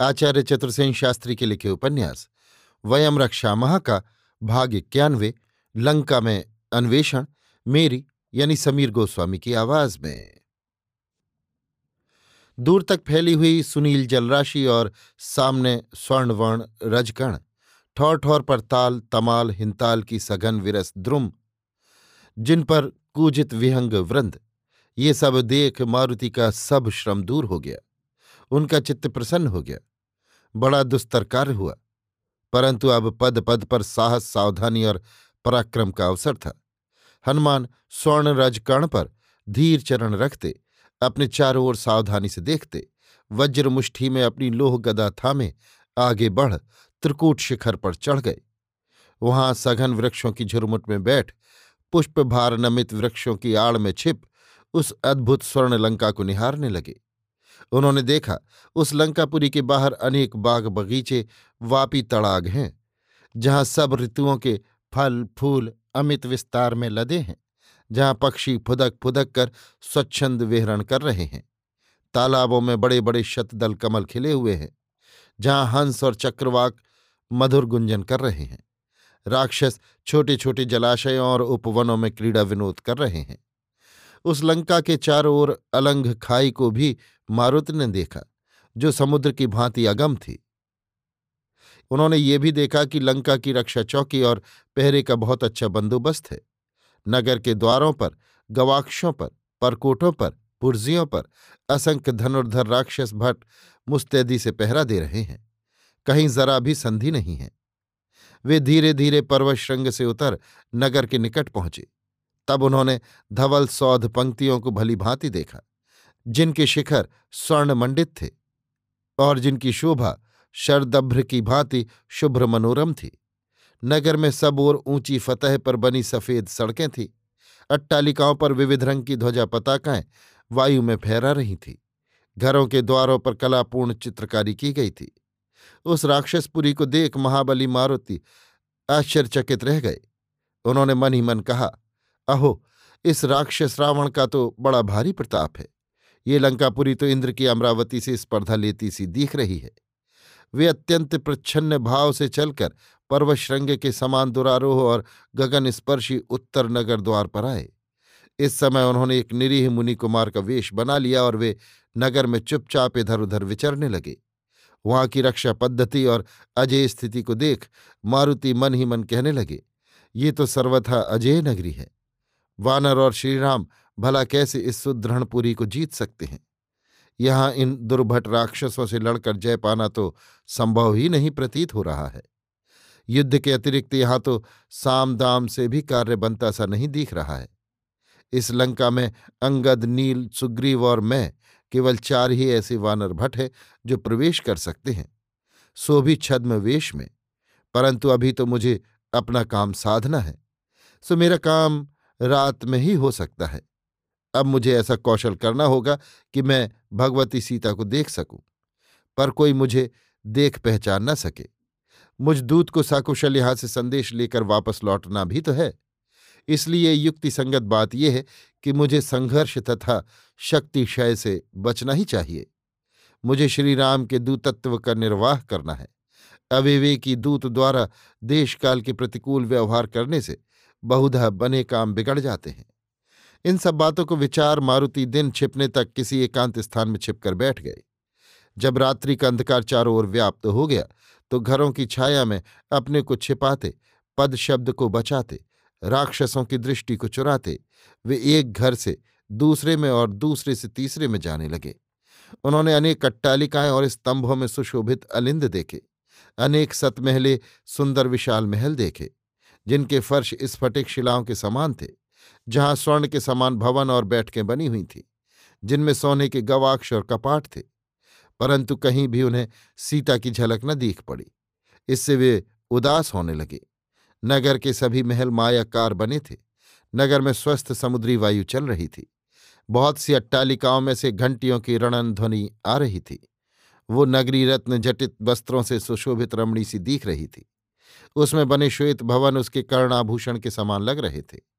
आचार्य चतुर्सेन शास्त्री के लिखे उपन्यास, वयम रक्षा महा का भाग इक्यानवे, लंका में अन्वेषण, मेरी यानी समीर गोस्वामी की आवाज़ में। दूर तक फैली हुई सुनील जलराशि और सामने स्वर्णवर्ण रजकण ठौर ठौर पर ताल, तमाल, हिंताल की सघन विरस द्रुम, जिन पर कूजित विहंग वृंद, ये सब देख मारुति का सब श्रम दूर हो गया। उनका चित्त प्रसन्न हो गया। बड़ा दुस्तर कार्य हुआ, परंतु अब पद पद पर साहस, सावधानी और पराक्रम का अवसर था। हनुमान स्वर्ण रजकर्ण पर धीर चरण रखते, अपने चारों ओर सावधानी से देखते वज्र मुष्ठी में अपनी लोह गदा थामे आगे बढ़ त्रिकूट शिखर पर चढ़ गए। वहाँ सघन वृक्षों की झुरमुट में बैठ पुष्प भार नमित वृक्षों की आड़ में छिप, उस अद्भुत स्वर्ण लंका को निहारने लगे। उन्होंने देखा, उस लंकापुरी के बाहर अनेक बाग बगीचे, वापी तड़ाग हैं, जहाँ सब ऋतुओं के फल, फूल, अमित विस्तार में लदे हैं, जहाँ पक्षी फुदक फुदक कर स्वच्छंद विहरण कर रहे हैं। तालाबों में बड़े बड़े शतदल कमल खिले हुए हैं, जहाँ हंस और चक्रवाक मधुर गुंजन कर रहे हैं। राक्षस छोटे छोटे जलाशयों और उपवनों में क्रीड़ा विनोद कर रहे हैं। उस लंका के चारों ओर अलंघ खाई को भी मारुत ने देखा, जो समुद्र की भांति अगम थी। उन्होंने ये भी देखा कि लंका की रक्षा चौकी और पहरे का बहुत अच्छा बंदोबस्त है। नगर के द्वारों पर, गवाक्षों पर, परकोटों पर, पुर्जियों पर असंख्य धनुर्धर राक्षस भट्ट मुस्तैदी से पहरा दे रहे हैं। कहीं जरा भी संधि नहीं है। वे धीरे धीरे पर्वत श्रृंग से उतर नगर के निकट पहुँचे। तब उन्होंने धवल सौध पंक्तियों को भली भांति देखा। जिनके शिखर स्वर्ण मंडित थे और जिनकी शोभा शरदभ्र की भांति शुभ्र मनोरम थी। नगर में सब ओर ऊँची फतह पर बनी सफ़ेद सड़कें थीं। अट्टालिकाओं पर विविध रंग की ध्वजा पताकाएँ वायु में फहरा रही थीं। घरों के द्वारों पर कलापूर्ण चित्रकारी की गई थी। उस राक्षसपुरी को देख महाबली मारुति आश्चर्यचकित रह गए। उन्होंने मन ही मन कहा, अहो, इस राक्षस रावण का तो बड़ा भारी प्रताप है। ये लंकापुरी तो इंद्र की अमरावती से स्पर्धा लेती सी दिख रही है। वे अत्यंत प्रच्छन्न भाव से चलकर पर्वशृंग के समान दुरारोह और गगन स्पर्शी उत्तर नगर द्वार पर आए। इस समय उन्होंने एक निरीह मुनि कुमार का वेश बना लिया और वे नगर में चुपचाप इधर उधर विचरने लगे। वहाँ की रक्षा पद्धति और अजय स्थिति को देख मारुति मन ही मन कहने लगे, ये तो सर्वथा अजय नगरी है। वानर और श्रीराम भला कैसे इस सुदृढ़पुरी को जीत सकते हैं? यहाँ इन दुर्भट राक्षसों से लड़कर जय पाना तो संभव ही नहीं प्रतीत हो रहा है। युद्ध के अतिरिक्त यहाँ तो साम दाम से भी कार्य बनता सा नहीं दिख रहा है। इस लंका में अंगद, नील, सुग्रीव और मैं केवल चार ही ऐसे वानर भट्ट हैं जो प्रवेश कर सकते हैं। सो भी छद्म वेश में। परंतु अभी तो मुझे अपना काम साधना है। सो मेरा काम रात में ही हो सकता है। अब मुझे ऐसा कौशल करना होगा कि मैं भगवती सीता को देख सकूँ, पर कोई मुझे देख पहचान न सके। मुझ दूत को सकुशल यहाँ से संदेश लेकर वापस लौटना भी तो है। इसलिए युक्ति संगत बात यह है कि मुझे संघर्ष तथा शक्तिशय से बचना ही चाहिए। मुझे श्रीराम के दूतत्व का निर्वाह करना है। अविवेकी दूत द्वारा देशकाल के प्रतिकूल व्यवहार करने से बहुधा बने काम बिगड़ जाते हैं। इन सब बातों को विचार मारुति दिन छिपने तक किसी एकांत स्थान में छिपकर बैठ गए जब रात्रि का अंधकार चारों ओर व्याप्त हो गया तो घरों की छाया में अपने को छिपाते, पद शब्द को बचाते, राक्षसों की दृष्टि को चुराते, वे एक घर से दूसरे में और दूसरे से तीसरे में जाने लगे। उन्होंने अनेक कट्टालिकाएँ और स्तंभों में सुशोभित अलिंद देखे, अनेक सतमहले, सुंदर विशाल महल देखे, जिनके फर्श स्फटिक शिलाओं के समान थे। जहाँ स्वर्ण के समान भवन और बैठकें बनी हुई थी, जिनमें सोने के गवाक्ष और कपाट थे। परंतु कहीं भी उन्हें सीता की झलक न दीख पड़ी। इससे वे उदास होने लगे। नगर के सभी महल मायाकार बने थे। नगर में स्वस्थ समुद्री वायु चल रही थी। बहुत सी अट्टालिकाओं में से घंटियों की रणन ध्वनि आ रही थी। वो नगरी रत्न जटित वस्त्रों से सुशोभित रमणी सी दिख रही थी। उसमें बने श्वेत भवन उसके कर्णाभूषण के समान लग रहे थे।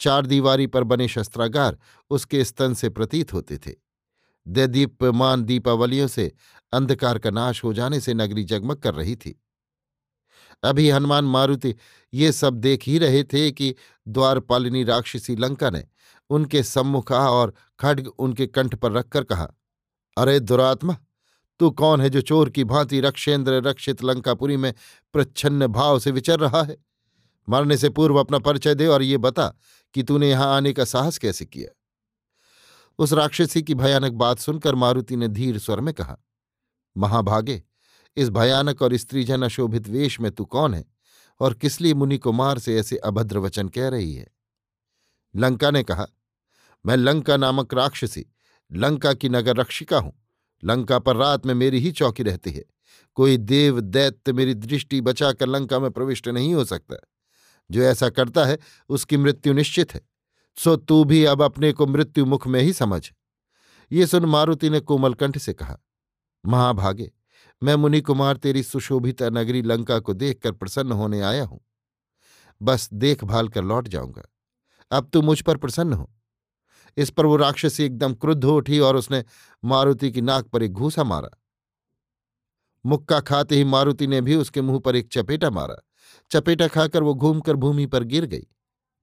चार दीवारी पर बने शस्त्रागार उसके स्तन से प्रतीत होते थे। दीप्यमान दीपावलियों से अंधकार का नाश हो जाने से नगरी जगमग कर रही थी। अभी हनुमान मारुति ये सब देख ही रहे थे कि द्वारपालिनी राक्षसी लंका ने उनके सम्मुख आ और खड्ग उनके कंठ पर रखकर कहा, अरे दुरात्मा, तू कौन है जो चोर की भांति रक्षेंद्र रक्षित लंकापुरी में प्रच्छन्न भाव से विचर रहा है? मरने से पूर्व अपना परिचय दे और ये बता कि तूने यहाँ आने का साहस कैसे किया। उस राक्षसी की भयानक बात सुनकर मारुति ने धीर स्वर में कहा, महाभागे, इस भयानक और स्त्रीजन अशोभित वेश में तू कौन है और किस लिए मुनि कुमार से ऐसे अभद्र वचन कह रही है? लंका ने कहा, मैं लंका नामक राक्षसी, लंका की नगर रक्षिका हूँ। लंका पर रात में मेरी ही चौकी रहती है। कोई देव दैत्य मेरी दृष्टि बचाकर लंका में प्रविष्ट नहीं हो सकता। जो ऐसा करता है, उसकी मृत्यु निश्चित है। सो तू भी अब अपने को मृत्यु मुख में ही समझ। ये सुन मारुति ने कोमल कंठ से कहा महाभागे मैं मुनि कुमार तेरी सुशोभित नगरी लंका को देखकर प्रसन्न होने आया हूँ। बस देखभाल कर लौट जाऊँगा। अब तू मुझ पर प्रसन्न हो। इस पर वो राक्षसी एकदम क्रुद्ध उठी और उसने मारुति की नाक पर एक घूसा मारा। मुक्का खाते ही मारुति ने भी उसके मुँह पर एक चपेटा मारा। चपेटा खाकर वो घूमकर भूमि पर गिर गई।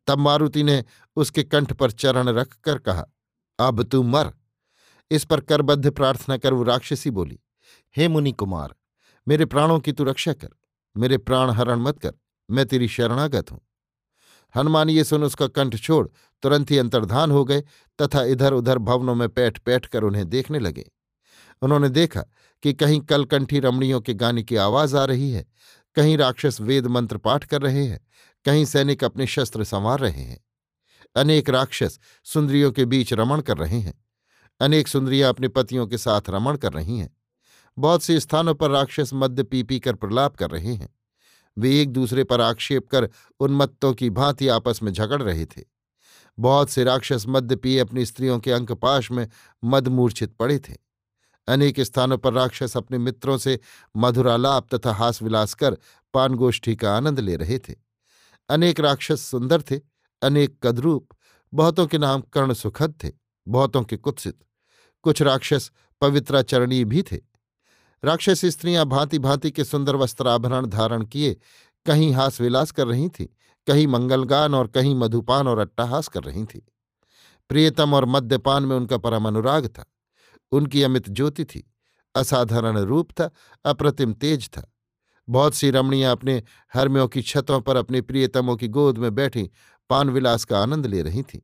तब मारुति ने उसके कंठ पर चरण रखकर कहा, अब तू मर। इस पर करबद्ध प्रार्थना कर वो राक्षसी बोली, हे मुनि कुमार मेरे प्राणों की तू रक्षा कर, मेरे प्राण हरण मत कर, मैं तेरी शरणागत हूँ। हनुमान, ये सुन उसका कंठ छोड़, तुरंत ही अंतर्धान हो गए तथा इधर उधर भवनों में पैठ पैठ कर उन्हें देखने लगे। उन्होंने देखा कि कहीं कलकंठी रमणियों के गाने की आवाज़ आ रही है कहीं राक्षस वेद मंत्र पाठ कर रहे हैं, कहीं सैनिक अपने शस्त्र संवार रहे हैं। अनेक राक्षस सुंदरियों के बीच रमण कर रहे हैं। अनेक सुंदरियाँ अपने पतियों के साथ रमण कर रही हैं। बहुत से स्थानों पर राक्षस मद्य पी पी कर प्रलाप कर रहे हैं। वे एक दूसरे पर आक्षेप कर उन्मत्तों की भांति आपस में झगड़ रहे थे। बहुत से राक्षस मद्य पिए अपनी स्त्रियों के अंकपाश में मदमूर्छित पड़े थे। अनेक स्थानों पर राक्षस अपने मित्रों से मधुरालाप तथा हास विलास कर पानगोष्ठी का आनंद ले रहे थे। अनेक राक्षस सुंदर थे, अनेक कदरूप, बहुतों के नाम कर्ण सुखद थे, बहुतों के कुत्सित। कुछ राक्षस पवित्राचरणीय भी थे। राक्षस स्त्रियाँ भांति भांति के सुंदर वस्त्राभरण धारण किए, कहीं हास विलास कर रही थीं, कहीं मंगलगान और कहीं मधुपान और अट्टाहास कर रही थीं। प्रियतम और मद्यपान में उनका परम अनुराग था। उनकी अमित ज्योति थी। असाधारण रूप था, अप्रतिम तेज था। बहुत सी रमणियाँ अपने हरम्यों की छतों पर अपने प्रियतमों की गोद में बैठी पानविलास का आनंद ले रही थीं।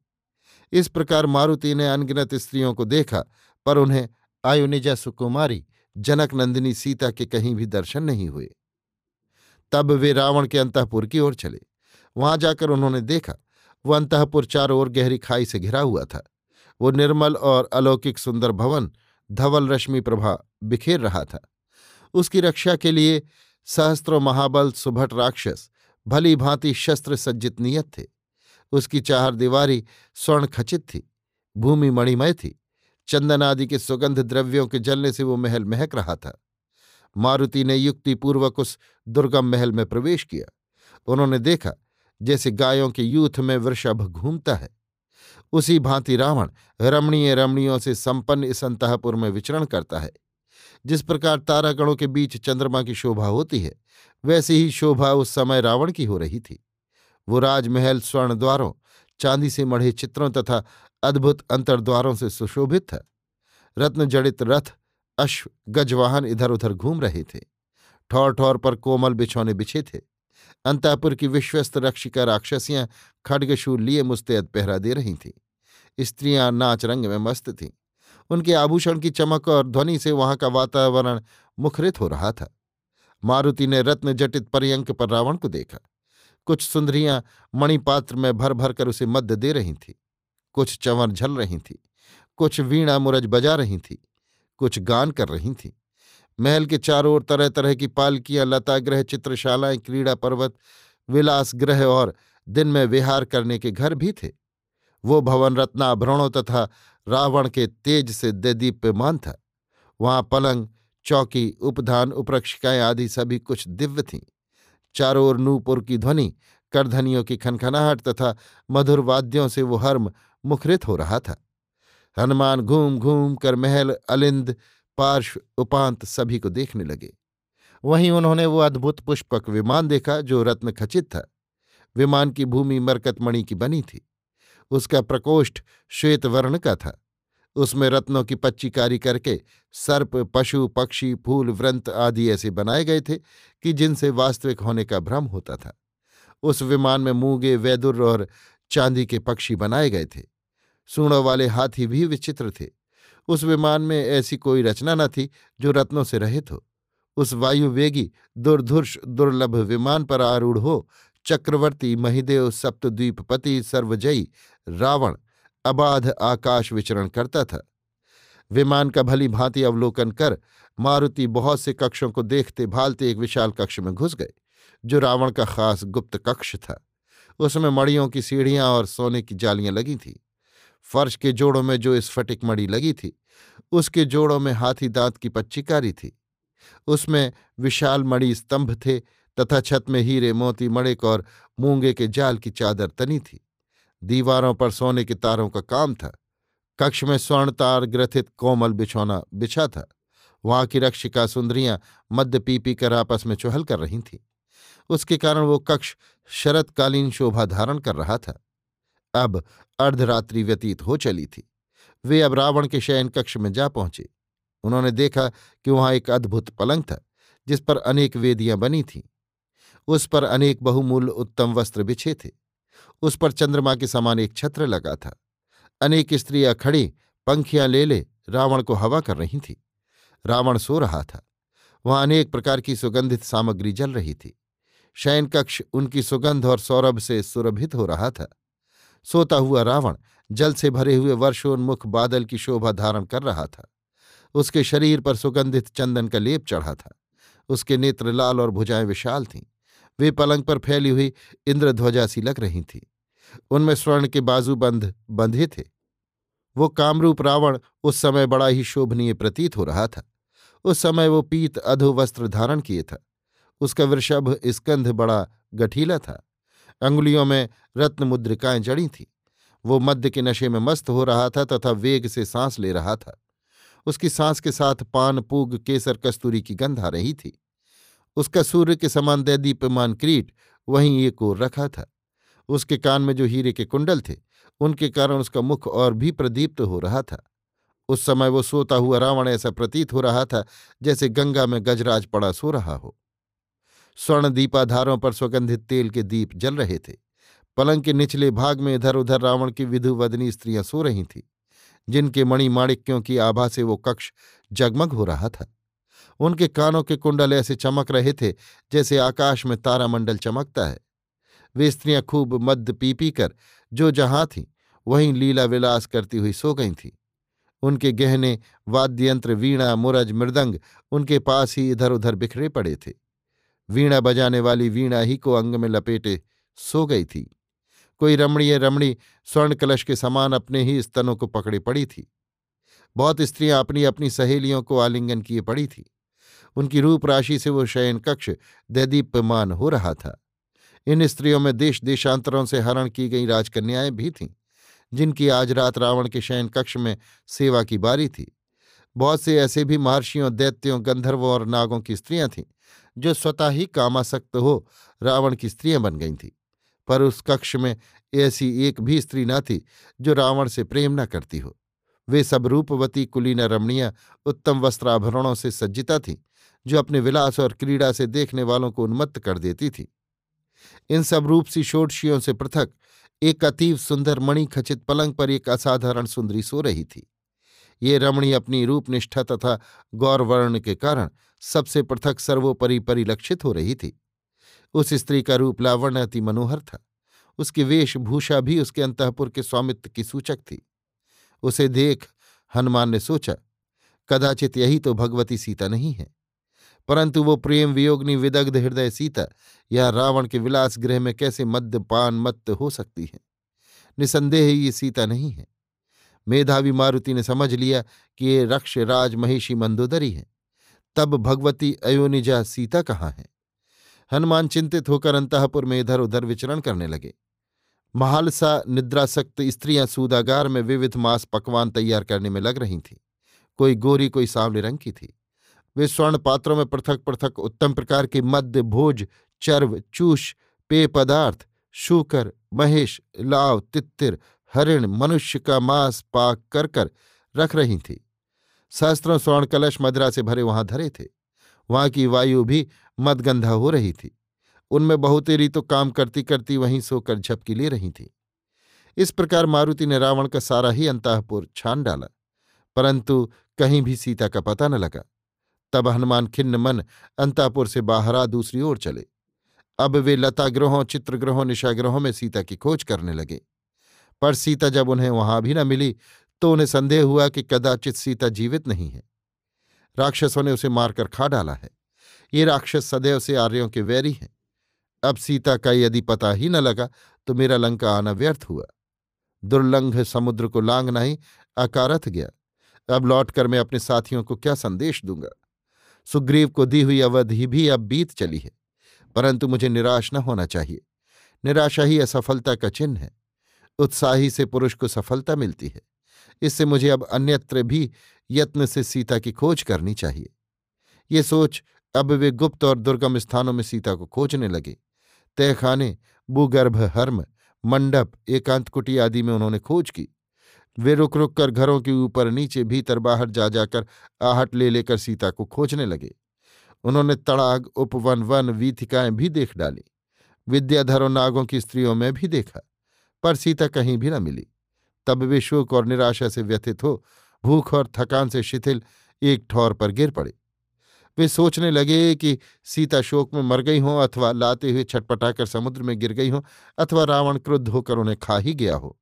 इस प्रकार मारुति ने अनगिनत स्त्रियों को देखा, पर उन्हें आयुनिजा सुकुमारी, जनक नंदिनी सीता के कहीं भी दर्शन नहीं हुए। तब वे रावण के अंतपुर की ओर चले। वहाँ जाकर उन्होंने देखा, वह अंतपुर चारों ओर गहरी खाई से घिरा हुआ था। वो निर्मल और अलौकिक सुंदर भवन धवल रश्मि प्रभा बिखेर रहा था। उसकी रक्षा के लिए सहस्त्रों महाबल, सुभट राक्षस, भली भांति शस्त्र सज्जित नियत थे। उसकी चार दीवारी स्वर्ण खचित थी, भूमि मणिमय थी, चंदन आदि के सुगंध द्रव्यों के जलने से वो महल महक रहा था। मारुति ने युक्तिपूर्वक उस दुर्गम महल में प्रवेश किया। उन्होंने देखा जैसे गायों के यूथ में वृषभ घूमता है। उसी भांति रावण रमणीय रमणियों से संपन्न इस अंतपुर में विचरण करता है। जिस प्रकार तारागणों के बीच चंद्रमा की शोभा होती है, वैसी ही शोभा उस समय रावण की हो रही थी। वो राजमहल स्वर्ण द्वारों चांदी से मढ़े चित्रों तथा अद्भुत अंतर्द्वारों से सुशोभित था। रत्न जड़ित रथ, अश्व, गजवाहन इधर उधर घूम रहे थे। ठौर ठौर पर कोमल बिछौने बिछे थे। अंतापुर की विश्वस्त रक्षिका राक्षसियाँ खड्गशूल लिए मुस्तैद पहरा दे रही थीं। स्त्रियाँ नाच रंग में मस्त थीं। उनके आभूषण की चमक और ध्वनि से वहाँ का वातावरण मुखरित हो रहा था। मारुति ने रत्न जटित पर्यंक पर रावण को देखा। कुछ सुंदरियाँ मणिपात्र में भर भर कर उसे मद्य दे रही थीं। कुछ चंवर झल रही थीं। कुछ वीणा मुरज बजा रही थी। कुछ गान कर रही थी। महल के चारों ओर तरह तरह की पालकियाँ, लताग्रह, चित्रशालाएँ, क्रीड़ा पर्वत विलास ग्रह और दिन में विहार करने के घर भी थे। वो भवन रत्नाभरणों तथा रावण के तेज से दीप्यमान था। वहाँ पलंग, चौकी, उपधान, उपरक्षिकाएँ आदि सभी कुछ दिव्य थीं। चारों ओर नूपुर की ध्वनि, करधनियों की खनखनाहट तथा मधुर वाद्यों से वो हर्म मुखरित हो रहा था। हनुमान घूम घूम कर महल, अलिंद पार्श्व उपांत सभी को देखने लगे। वहीं उन्होंने वो अद्भुत पुष्पक विमान देखा जो रत्न खचित था। विमान की भूमि मरकतमणि की बनी थी। उसका प्रकोष्ठ श्वेत वर्ण का था। उसमें रत्नों की पच्चीकारी करके सर्प, पशु, पक्षी, फूल, व्रंत आदि ऐसे बनाए गए थे कि जिनसे वास्तविक होने का भ्रम होता था। उस विमान में मूँगे, वैदुर और चांदी के पक्षी बनाए गए थे। सूणों वाले हाथी भी विचित्र थे। उस विमान में ऐसी कोई रचना न थी जो रत्नों से रहित हो। उस वायुवेगी दुर्धुर्ष दुर्लभ विमान पर आरूढ़ हो, चक्रवर्ती महिदेव सप्तद्वीपपति सर्वजयी रावण अबाध आकाश विचरण करता था। विमान का भली भांति अवलोकन कर मारुति बहुत से कक्षों को देखते भालते एक विशाल कक्ष में घुस गए जो रावण का खास गुप्त कक्ष था। उसमें मड़ियों की सीढ़ियाँ और सोने की जालियाँ लगी थीं। फर्श के जोड़ों में जो स्फटिक मड़ी लगी थी, उसके जोड़ों में हाथी दांत की पच्चीकारी थी। उसमें विशाल मणि स्तंभ थे तथा छत में हीरे मोती मणिक और मूँगे के जाल की चादर तनी थी। दीवारों पर सोने के तारों का काम था। कक्ष में स्वर्ण तार ग्रथित कोमल बिछौना बिछा था। वहाँ की रक्षिका सुंदरियाँ मध्य पी पी कर आपस में चुहल कर रही थीं। उसके कारण वो कक्ष शरतकालीन शोभा धारण कर रहा था। अब अर्धरात्रि व्यतीत हो चली थी। वे अब रावण के शयन कक्ष में जा पहुँचे। उन्होंने देखा कि वहाँ एक अद्भुत पलंग था, जिस पर अनेक वेदियाँ बनी थीं। उस पर अनेक बहुमूल्य उत्तम वस्त्र बिछे थे। उस पर चंद्रमा के समान एक छत्र लगा था। अनेक स्त्रियाँ खड़ी, पंखियाँ ले ले रावण को हवा कर रही थी। रावण सो रहा था। वहाँ अनेक प्रकार की सुगंधित सामग्री जल रही थी। शयन कक्ष उनकी सुगंध और सौरभ से सुरभित हो रहा था। सोता हुआ रावण जल से भरे हुए वर्षोन्मुख बादल की शोभा धारण कर रहा था। उसके शरीर पर सुगंधित चंदन का लेप चढ़ा था। उसके नेत्र लाल और भुजाएँ विशाल थीं। वे पलंग पर फैली हुई इंद्रध्वजा सी लग रही थीं। उनमें स्वर्ण के बाजूबंध बंधे थे। वो कामरूप रावण उस समय बड़ा ही शोभनीय प्रतीत हो रहा था। उस समय वो पीत अधो वस्त्र धारण किए था। उसका वृषभ स्कंध बड़ा गठीला था। अंगुलियों में रत्न मुद्रिकाएँ जड़ी थीं। वो मध्य के नशे में मस्त हो रहा था तथा वेग से सांस ले रहा था। उसकी सांस के साथ पान, पूग, केसर, कस्तूरी की गंध आ रही थी। उसका सूर्य के समान दैदीप्यमान क्रीट वहीं एक ओर रखा था। उसके कान में जो हीरे के कुंडल थे, उनके कारण उसका मुख और भी प्रदीप्त हो रहा था। उस समय वो सोता हुआ रावण ऐसा प्रतीत हो रहा था जैसे गंगा में गजराज पड़ा सो रहा हो। स्वर्ण दीपाधारों पर सुगंधित तेल के दीप जल रहे थे। पलंग के निचले भाग में इधर उधर रावण की विधुवदनी स्त्रियाँ सो रही थीं, जिनके मणिमाणिक्यों की आभा से वो कक्ष जगमग हो रहा था। उनके कानों के कुंडल ऐसे चमक रहे थे जैसे आकाश में तारामंडल चमकता है। वे स्त्रियाँ खूब मद्द पी पी कर जो जहाँ थीं, वहीं लीला विलास करती हुई सो गई थीं। उनके गहने वाद्यंत्र वीणा मुरज मृदंग उनके पास ही इधर उधर बिखरे पड़े थे। वीणा बजाने वाली वीणा ही को अंग में लपेटे सो गई थी। कोई रमणीय रमणी स्वर्ण कलश के समान अपने ही स्तनों को पकड़े पड़ी थी। बहुत स्त्रियाँ अपनी अपनी सहेलियों को आलिंगन किए पड़ी थी। उनकी रूप राशि से वो शयन कक्ष दैदीप्यमान हो रहा था। इन स्त्रियों में देश देशांतरों से हरण की गई राजकन्याएँ भी थीं, जिनकी आज रात रावण के शयन कक्ष में सेवा की बारी थी। बहुत से ऐसे भी महर्षियों, दैत्यों, गंधर्वों और नागों की स्त्रियाँ थीं जो स्वतः ही कामासक्त हो, रावण की स्त्रियाँ बन गई थीं। पर उस कक्ष में ऐसी एक भी स्त्री न थी, जो रावण से प्रेम न करती हो। वे सब रूपवती कुलीना रमणियाँ, उत्तम वस्त्राभरणों से सज्जिता थीं, जो अपने विलास और क्रीड़ा से देखने वालों को उन्मत्त कर देती थी। इन सब रूप सी षोडशियों से पृथक, एक अतीव सुंदर मणि खचित पलंग पर एक असाधारण सुंदरी सो रही थी। ये रमणी अपनी रूपनिष्ठा तथा गौरवर्ण के कारण सबसे पृथक सर्वोपरि परिलक्षित हो रही थी। उस स्त्री का रूप लावण्य अति मनोहर था। उसकी वेशभूषा भी उसके अंतपुर के स्वामित्व की सूचक थी। उसे देख हनुमान ने सोचा, कदाचित यही तो भगवती सीता नहीं है। परंतु वो प्रेम वियोगनी विदग्ध हृदय सीता या रावण के विलास गृह में कैसे मद्यपान मत्त हो सकती है? निसंदेह ये सीता नहीं है। मेधावी मारुति ने समझ लिया कि ये रक्ष राज महिषी मंदोदरी है। तब भगवती अयोनिजा सीता कहाँ है? हनुमान चिंतित होकर अंतपुर में इधर उधर विचरण करने लगे। महालसा निद्रासक्त स्त्रियाँ सूदागार में विविध मांस पकवान तैयार करने में लग रही थीं। कोई गोरी, कोई सांवले रंग की थी। वे स्वर्ण पात्रों में पृथक पृथक उत्तम प्रकार के मध्य भोज, चर्व, चूष, पेय पदार्थ, शूकर, महेश, लाव, तित्तिर हरिण मनुष्य का मांस पाक कर कर रख रही थी। सहस्त्रों स्वर्ण कलश मदरा से भरे वहाँ धरे थे। वहाँ की वायु भी मदगंधा हो रही थी। उनमें बहुतेरी तो काम करती करती वहीं सोकर झपकी ले रही थी। इस प्रकार मारुति ने रावण का सारा ही अंतापुर छान डाला। परंतु कहीं भी सीता का पता न लगा। तब हनुमान खिन्न मन अंतापुर से बाहर दूसरी ओर चले। अब वे लताग्रहों, चित्रग्रहों, निशाग्रहों में सीता की खोज करने लगे। पर सीता जब उन्हें वहाँ भी न मिली तो उन्हें संदेह हुआ कि कदाचित सीता जीवित नहीं है। राक्षसों ने उसे मारकर खा डाला है। ये राक्षस सदैव से आर्यों के वैरी हैं। अब सीता का यदि पता ही न लगा तो मेरा लंका आना व्यर्थ हुआ। दुर्लंघ समुद्र को लांगना ही अकारथ गया। अब लौटकर मैं अपने साथियों को क्या संदेश दूँगा? सुग्रीव को दी हुई अवधि भी अब बीत चली है, परंतु मुझे निराश न होना चाहिए। निराशा ही असफलता का चिन्ह है। उत्साही से पुरुष को सफलता मिलती है। इससे मुझे अब अन्यत्र भी यत्न से सीता की खोज करनी चाहिए। ये सोच अब वे गुप्त और दुर्गम स्थानों में सीता को खोजने लगे। तहखाने, भूगर्भ, हर्म, मंडप एकांत कुटी आदि में उन्होंने खोज की। वे रुक रुक कर घरों के ऊपर नीचे भीतर बाहर जा जाकर आहट ले लेकर सीता को खोजने लगे। उन्होंने तड़ाग, उपवन, वन, वीथिकाएँ भी देख डाली। विद्याधर, नागों की स्त्रियों में भी देखा। पर सीता कहीं भी न मिली। तब वे शोक और निराशा से व्यथित हो, भूख और थकान से शिथिल एक ठौर पर गिर पड़े। वे सोचने लगे कि सीता शोक में मर गई हो अथवा लाते हुए छटपटाकर समुद्र में गिर गई हो अथवा रावण क्रुद्ध होकर उन्हें खा ही गया हो,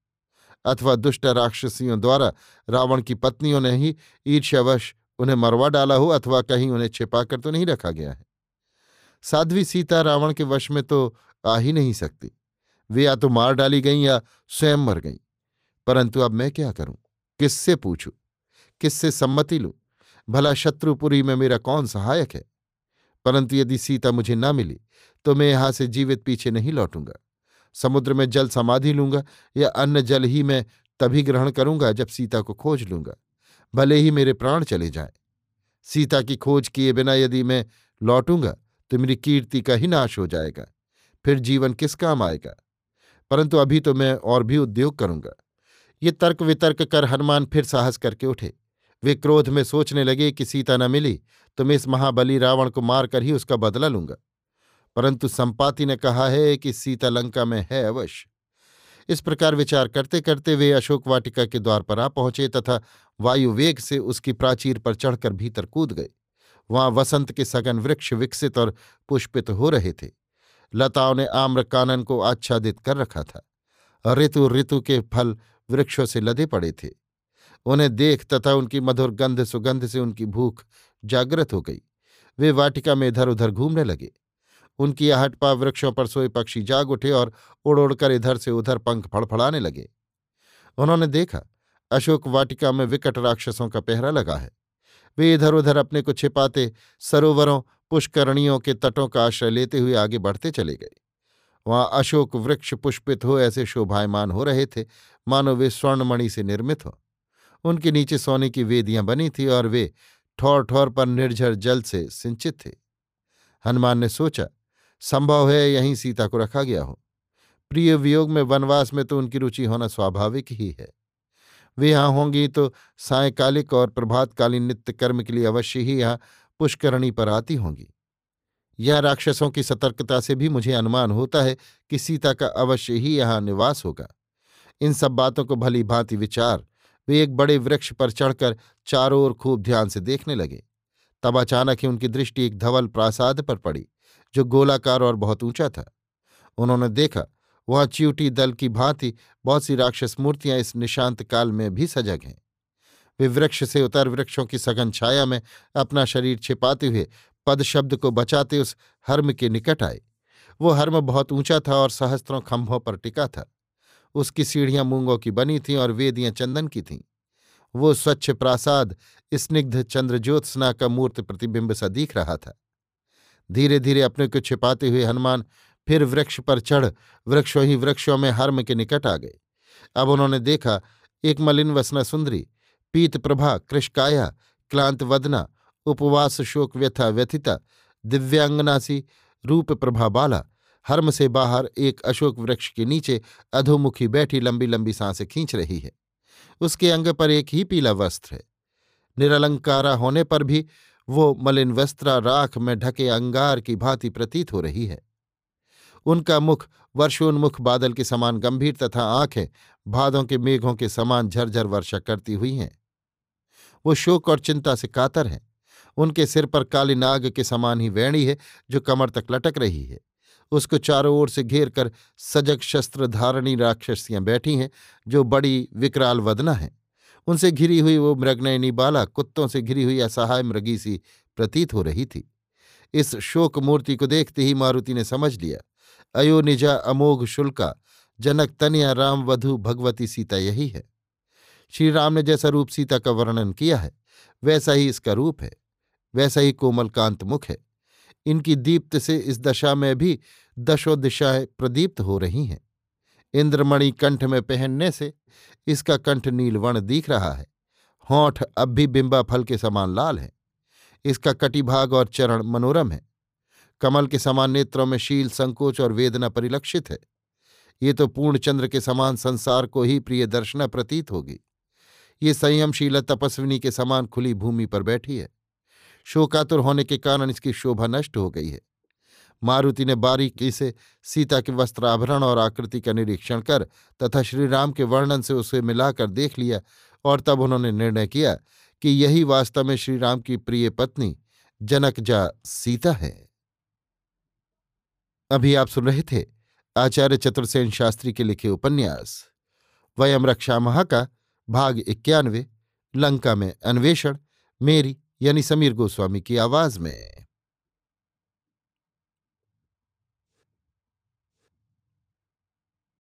अथवा दुष्ट राक्षसियों द्वारा रावण की पत्नियों ने ही ईर्ष्यावश उन्हें मरवा डाला हो अथवा कहीं उन्हें छिपाकर तो नहीं रखा गया है। साध्वी सीता रावण के वश में तो आ ही नहीं सकती। वे या तो मार डाली गई या स्वयं मर गई। परंतु अब मैं क्या करूँ? किससे पूछूँ? किससे सम्मति लूँ? भला शत्रुपुरी में मेरा कौन सहायक है? परंतु यदि सीता मुझे न मिली तो मैं यहाँ से जीवित पीछे नहीं लौटूँगा। समुद्र में जल समाधि लूँगा या अन्य जल ही मैं तभी ग्रहण करूँगा जब सीता को खोज लूँगा। भले ही मेरे प्राण चले जाए। सीता की खोज किए बिना यदि मैं लौटूँगा तो मेरी कीर्ति का ही नाश हो जाएगा। फिर जीवन किस काम आएगा? परंतु अभी तो मैं और भी उद्योग करूँगा। ये तर्क वितर्क कर हनुमान फिर साहस करके उठे। वे क्रोध में सोचने लगे कि सीता न मिली तो मैं इस महाबली रावण को मारकर ही उसका बदला लूँगा। परंतु संपाति ने कहा है कि सीता लंका में है अवश्य। इस प्रकार विचार करते करते वे अशोक वाटिका के द्वार पर आ पहुँचे तथा वायु वेग से उसकी प्राचीर पर चढ़कर भीतर कूद गए। वहाँ वसंत के सघन वृक्ष विकसित और पुष्पित हो रहे थे। लताओं ने आम्र कानन को आच्छादित कर रखा था। ऋतु ऋतु के फल वृक्षों से लदे पड़े थे। उन्हें देख तथा उनकी मधुर गंध सुगंध से उनकी भूख जागृत हो गई। वे वाटिका में इधर उधर घूमने लगे। उनकी आहट पा वृक्षों पर सोए पक्षी जाग उठे और उड़ उड़कर इधर से उधर पंख फड़फड़ाने लगे। उन्होंने देखा, अशोक वाटिका में विकट राक्षसों का पहरा लगा है। वे इधर उधर अपने को छिपाते सरोवरों पुष्करणियों के तटों का आश्रय लेते हुए आगे बढ़ते चले गए। वहाँ अशोक वृक्ष पुष्पित हो ऐसे शोभायमान हो रहे थे, मानो वे स्वर्णमणि से निर्मित हो। उनके नीचे सोने की वेदियाँ बनी थी और वे ठौर ठौर पर निर्झर जल से सिंचित थे। हनुमान ने सोचा, संभव है यहीं सीता को रखा गया हो। प्रिय वियोग में वनवास में तो उनकी रुचि होना स्वाभाविक ही है। वे यहाँ होंगी तो सायकालिक और प्रभातकालीन नित्य कर्म के लिए अवश्य ही यहाँ पुष्करणी पर आती होंगी। यह राक्षसों की सतर्कता से भी मुझे अनुमान होता है कि सीता का अवश्य ही यहाँ निवास होगा। इन सब बातों को भली भांति विचार, वे एक बड़े वृक्ष पर चढ़कर चारों ओर खूब ध्यान से देखने लगे। तब अचानक ही उनकी दृष्टि एक धवल प्रासाद पर पड़ी, जो गोलाकार और बहुत ऊँचा था। उन्होंने देखा, वहाँ च्यूटी दल की भांति बहुत सी राक्षस मूर्तियाँ इस निशांत काल में भी सजग हैं। वे वृक्ष से उतर वृक्षों की सघन छाया में अपना शरीर छिपाते हुए पद शब्द को बचाते उस हर्म के निकट आए। वो हर्म बहुत ऊँचा था और सहस्त्रों खंभों पर टिका था। उसकी सीढ़ियाँ मूंगों की बनी थीं और वेदियाँ चंदन की थीं। वो स्वच्छ प्रासाद, स्निग्ध चंद्रज्योत्सना का मूर्त प्रतिबिंब सा दिख रहा था। धीरे धीरे अपने को छिपाते हुए हनुमान फिर वृक्ष पर चढ़ वृक्षों ही वृक्षों में हर्म के निकट आ गए। अब उन्होंने देखा, एक मलिन वसना सुंदरी पीत प्रभा कृषकाया, क्लांत वदना, उपवास शोक व्यथा व्यथिता दिव्यांगनासी रूप प्रभा बाला, हर्म से बाहर एक अशोक वृक्ष के नीचे अधोमुखी बैठी लंबी लंबी साँसें खींच रही है। उसके अंग पर एक ही पीला वस्त्र है। निरलंकारा होने पर भी वो मलिन वस्त्रा राख में ढके अंगार की भांति प्रतीत हो रही है। उनका मुख वर्षोन्मुख बादल के समान गंभीर तथा आँखें भादों के मेघों के समान झरझर वर्षा करती हुई हैं। वो शोक और चिंता से कातर हैं। उनके सिर पर काली नाग के समान ही वैणी है, जो कमर तक लटक रही है। उसको चारों ओर से घेर कर सजग शस्त्र धारणी राक्षसियाँ बैठी हैं, जो बड़ी विकराल वदना है। उनसे घिरी हुई वो मृगनयनी बाला कुत्तों से घिरी हुई असहाय मृगी सी प्रतीत हो रही थी। इस शोक मूर्ति को देखते ही मारुति ने समझ लिया अयोनिजा अमोघ शुल्का, जनक तनिया रामवधु भगवती सीता यही है। श्री राम ने जैसा रूप सीता का वर्णन किया है, वैसा ही इसका रूप है, वैसा ही कोमल कांत मुख है। इनकी दीप्त से इस दशा में भी दशो दिशाएँ प्रदीप्त हो रही हैं। इंद्रमणि कंठ में पहनने से इसका कंठ नीलवर्ण दिख रहा है। होठ अब भी बिंबा फल के समान लाल है। इसका कटिभाग और चरण मनोरम है। कमल के समान नेत्रों में शील, संकोच और वेदना परिलक्षित है। ये तो पूर्णचंद्र के समान संसार को ही प्रिय दर्शना प्रतीत होगी। ये संयमशीला तपस्विनी के समान खुली भूमि पर बैठी है। शोकातुर होने के कारण इसकी शोभा नष्ट हो गई है। मारुति ने बारीकी से सीता के वस्त्राभरण और आकृति का निरीक्षण कर तथा श्रीराम के वर्णन से उसे मिलाकर देख लिया और तब उन्होंने निर्णय किया कि यही वास्तव में श्रीराम की प्रिय पत्नी जनक जा सीता है। अभी आप सुन रहे थे आचार्य चतुर्सेन शास्त्री के लिखे उपन्यास, वयम रक्षा महा का भाग इक्यानवे लंका में अन्वेषण मेरी यानी समीर गोस्वामी की आवाज़ में।